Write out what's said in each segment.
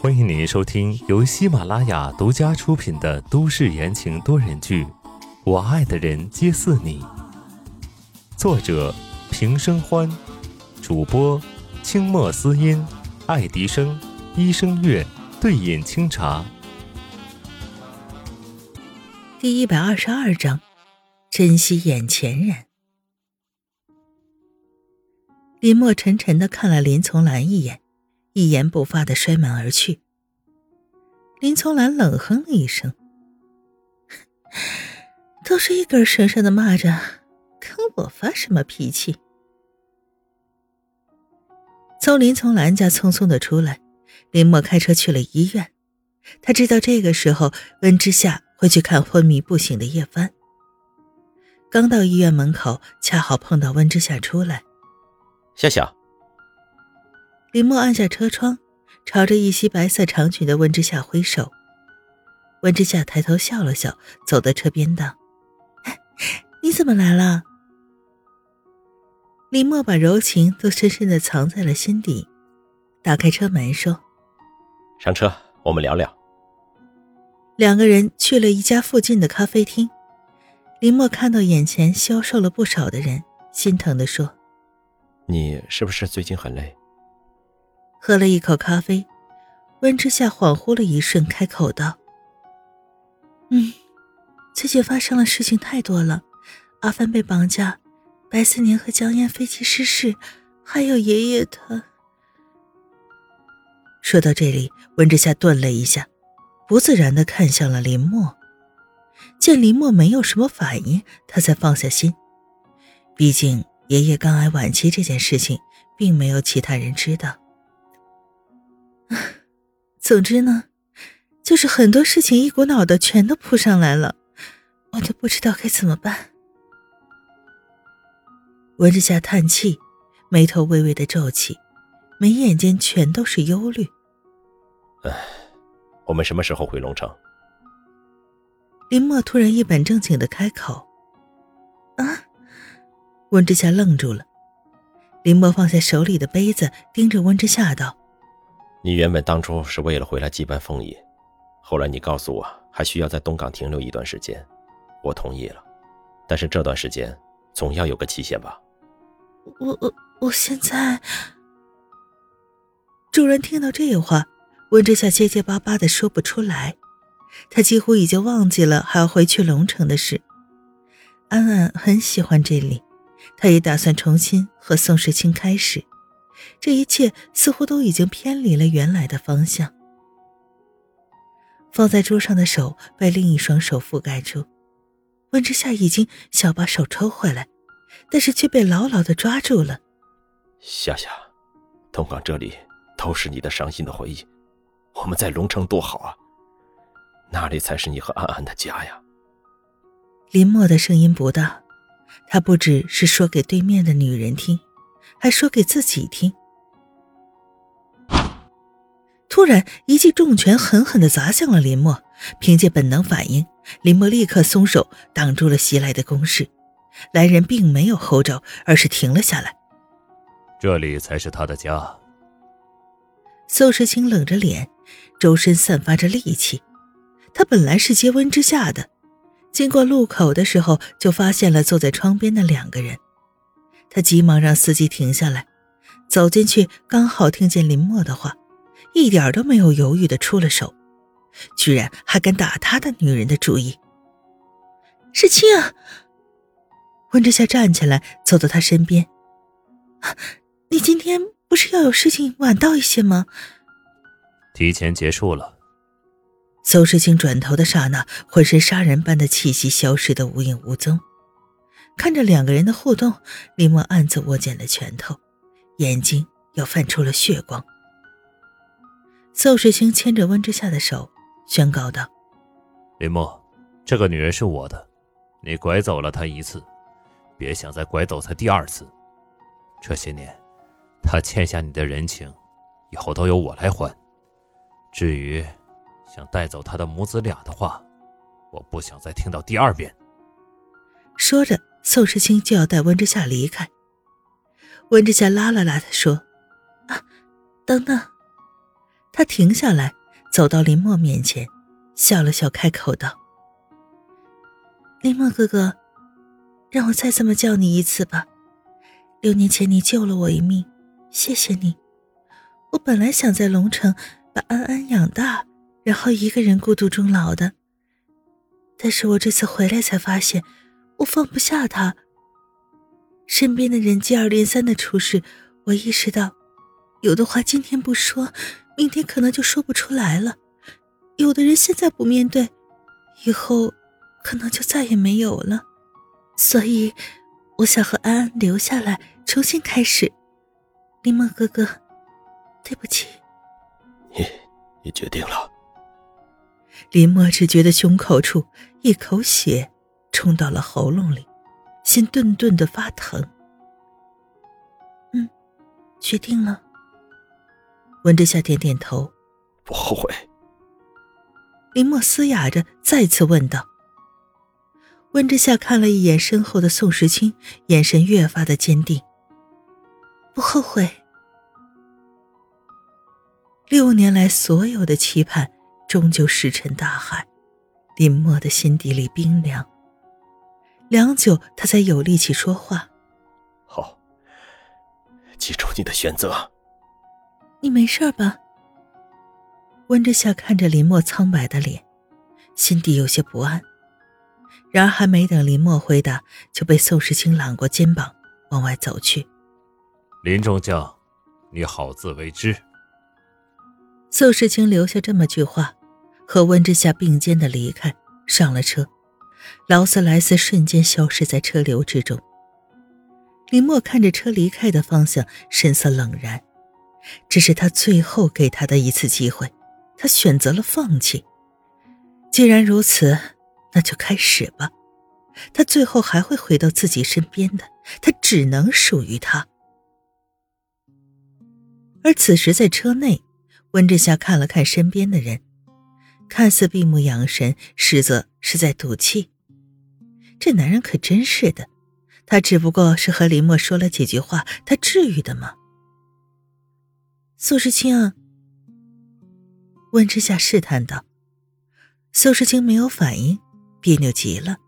欢迎您收听由喜马拉雅独家出品的都市言情多人剧《我爱的人皆似你》，作者平生欢，主播清墨思音、爱迪生、医生月、对饮清茶。第一百二十二章，珍惜眼前人。林墨沉沉的看了林从兰一眼。一言不发的摔门而去。林从兰冷哼了一声：“都是一根绳上的蚂蚱，跟我发什么脾气？”从林从兰家匆匆的出来，林墨开车去了医院。他知道这个时候温之夏会去看昏迷不醒的叶帆。刚到医院门口，恰好碰到温之夏出来。夏夏。林墨按下车窗，朝着一袭白色长裙的温之夏挥手。温之夏抬头笑了笑，走到车边道：“你怎么来了？”林墨把柔情都深深的藏在了心底，打开车门说：“上车，我们聊聊。”两个人去了一家附近的咖啡厅。林墨看到眼前消瘦了不少的人，心疼的说：“你是不是最近很累？”喝了一口咖啡，温之夏恍惚了一瞬，开口道：“嗯，最近发生的事情太多了，阿帆被绑架，白思年和江烟飞机失事，还有爷爷他……”说到这里，温之夏顿了一下，不自然的看向了林墨。见林墨没有什么反应，他才放下心。毕竟爷爷肝癌晚期这件事情，并没有其他人知道。总之呢，就是很多事情一股脑的全都扑上来了，我都不知道该怎么办。温之夏叹气，眉头微微的皱起，眉眼间全都是忧虑。唉，我们什么时候回龙城？林墨突然一本正经的开口。啊！温之夏愣住了。林墨放下手里的杯子，盯着温之夏道。你原本当初是为了回来祭拜凤仪，后来你告诉我还需要在东港停留一段时间，我同意了。但是这段时间总要有个期限吧？我我我现在……主人听到这话，温之夏结结巴巴的说不出来，他几乎已经忘记了还要回去龙城的事。安安很喜欢这里，他也打算重新和宋时清开始。这一切似乎都已经偏离了原来的方向。放在桌上的手被另一双手覆盖住，温之夏已经想把手抽回来，但是却被牢牢的抓住了。夏夏，东港这里都是你的伤心的回忆，我们在龙城多好啊，那里才是你和安安的家呀。林墨的声音不大，他不只是说给对面的女人听。还说给自己听。突然，一记重拳狠狠的砸向了林墨。凭借本能反应，林墨立刻松手，挡住了袭来的攻势。来人并没有吼着，而是停了下来。这里才是他的家。宋时清冷着脸，周身散发着戾气。他本来是接温之下的，经过路口的时候，就发现了坐在窗边的两个人。他急忙让司机停下来，走进去，刚好听见林墨的话，一点都没有犹豫的出了手，居然还敢打他的女人的主意。世清，温之夏站起来，走到他身边：“你今天不是要有事情晚到一些吗？”提前结束了。邹世清转头的刹那，浑身杀人般的气息消失的无影无踪。看着两个人的互动，林墨暗自握紧了拳头，眼睛又泛出了血光。宋世清牵着温之夏的手，宣告道：“林墨，这个女人是我的，你拐走了她一次，别想再拐走她第二次。这些年，她欠下你的人情，以后都由我来还。至于想带走她的母子俩的话，我不想再听到第二遍。”说着。宋时清就要带温之夏离开，温之夏拉了拉他，说：“啊，等等。”他停下来，走到林墨面前，笑了笑，开口道：“林墨哥哥，让我再这么叫你一次吧。六年前你救了我一命，谢谢你。我本来想在龙城把安安养大，然后一个人孤独终老的。但是我这次回来才发现，我放不下他。身边的人接二连三的出事，我意识到，有的话今天不说。”明天可能就说不出来了。有的人现在不面对，以后可能就再也没有了。所以，我想和安安留下来，重新开始。林墨哥哥，对不起。你，你决定了。林墨只觉得胸口处一口血冲到了喉咙里，心顿顿的发疼。嗯，决定了。温之夏点点头，不后悔。林墨嘶哑着再次问道。温之夏看了一眼身后的宋时清，眼神越发的坚定。不后悔。六年来所有的期盼，终究石沉大海。林墨的心底里冰凉。良久，他才有力气说话。好，记住你的选择。你没事吧？温之夏看着林墨苍白的脸，心底有些不安。然而还没等林墨回答，就被宋时清揽过肩膀往外走去。林中将，你好自为之。宋时清留下这么句话，和温之夏并肩的离开，上了车。劳斯莱斯瞬间消失在车流之中。林墨看着车离开的方向，神色冷然。这是他最后给他的一次机会，他选择了放弃。既然如此，那就开始吧。他最后还会回到自己身边的，他只能属于他。而此时在车内，温之夏看了看身边的人，看似闭目养神，实则是在赌气。这男人可真是的，他只不过是和林墨说了几句话，他至于的吗？宋时清，温之夏试探道。宋时清没有反应，别扭极了。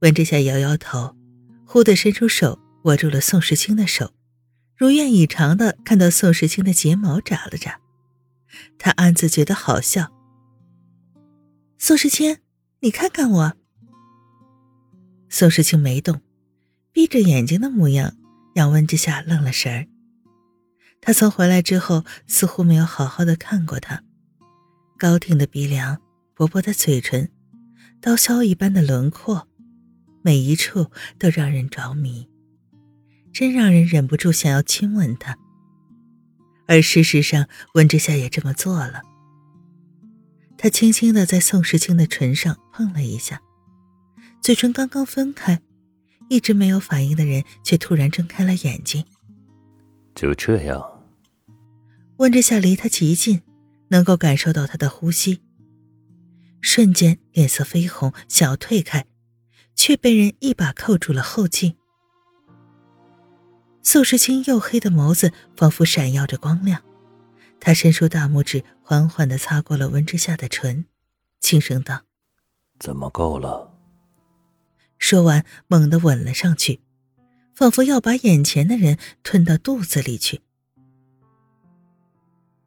温之夏摇摇头，忽地伸出手握住了宋时清的手，如愿以偿的看到宋时清的睫毛眨了眨，他暗自觉得好笑。宋时清，你看看我。宋时清没动，闭着眼睛的模样让温之夏愣了神儿。他从回来之后，似乎没有好好的看过他。高挺的鼻梁，薄薄的嘴唇，刀削一般的轮廓，每一处都让人着迷，真让人忍不住想要亲吻他。而事实上，温之夏也这么做了。他轻轻的在宋时清的唇上碰了一下，嘴唇刚刚分开，一直没有反应的人却突然睁开了眼睛。就这样，温之夏离他极近，能够感受到他的呼吸。瞬间脸色绯红，想要退开，却被人一把扣住了后颈。宋时清黝黑的眸子仿佛闪耀着光亮，他伸出大拇指，缓缓的擦过了温之夏的唇，轻声道：“怎么够了？”说完，猛地吻了上去。仿佛要把眼前的人吞到肚子里去。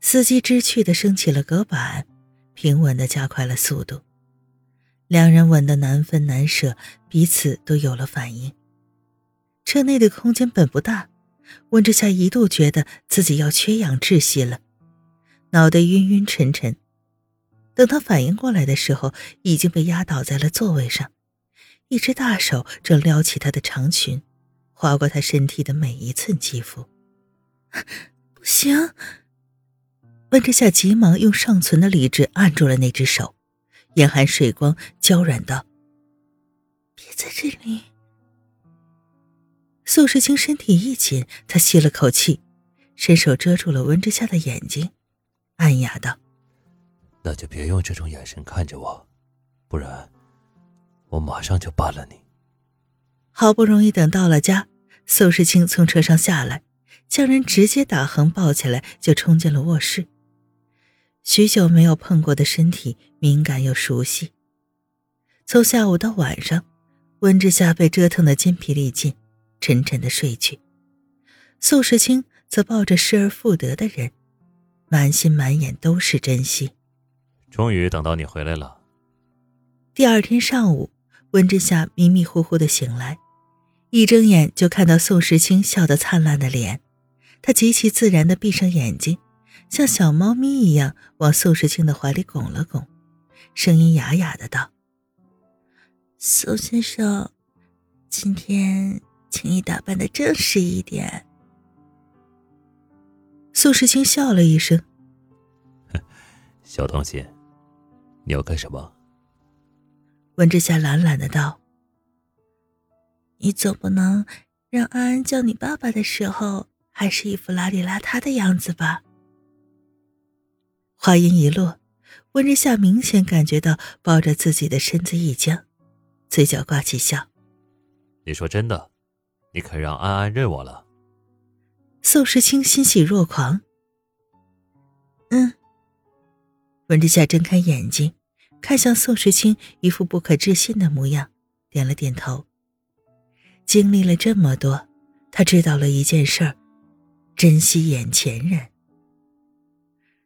司机知趣的升起了隔板，平稳的加快了速度。两人吻得难分难舍，彼此都有了反应。车内的空间本不大，温之夏一度觉得自己要缺氧窒息了，脑袋晕晕沉沉。等他反应过来的时候，已经被压倒在了座位上，一只大手正撩起他的长裙。划过他身体的每一寸肌肤，不行！温之夏急忙用尚存的理智按住了那只手，眼含水光，娇软道：“别在这里。”宋时清身体一紧，他吸了口气，伸手遮住了温之夏的眼睛，暗哑道：“那就别用这种眼神看着我，不然我马上就办了你。”好不容易等到了家。宋世清从车上下来，将人直接打横抱起来，就冲进了卧室。许久没有碰过的身体敏感又熟悉。从下午到晚上，温之夏被折腾得筋疲力尽，沉沉的睡去。宋时清则抱着失而复得的人，满心满眼都是珍惜。终于等到你回来了。第二天上午，温之夏迷迷糊糊的醒来，一睁眼就看到宋时清笑得灿烂的脸，他极其自然的闭上眼睛。像小猫咪一样往宋时清的怀里拱了拱，声音哑哑的道：“宋先生，今天请你打扮的正式一点。”宋时清笑了一声：“小东西，你要干什么？”温之夏懒懒的道：“你总不能让安安叫你爸爸的时候，还是一副邋里邋遢的样子吧？”话音一落，温之夏明显感觉到抱着自己的身子一僵，嘴角挂起笑。你说真的？你肯让安安认我了？宋时清欣喜若狂。嗯。温之夏睁开眼睛，看向宋时清一副不可置信的模样，点了点头。经历了这么多，他知道了一件事儿：珍惜眼前人。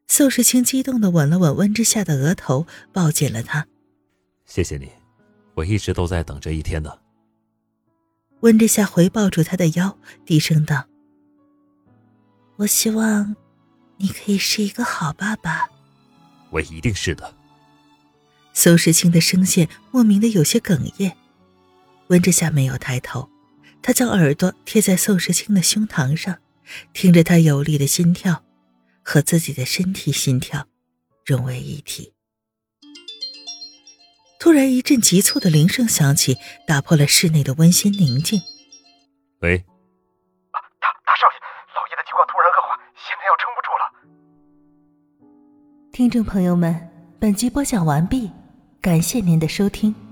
宋时清激动的吻了吻温之夏的额头，抱紧了他。谢谢你，我一直都在等这一天呢。温之夏回抱住他的腰，低声道：“我希望你可以是一个好爸爸。”我一定是的。宋时清的声线莫名的有些哽咽。温之夏没有抬头，他将耳朵贴在宋时清的胸膛上，听着他有力的心跳。和自己的身体心跳融为一体。突然，一阵急促的铃声响起，打破了室内的温馨宁静。喂，大大少爷，老爷的情况突然恶化，现在要撑不住了。听众朋友们，本集播讲完毕，感谢您的收听。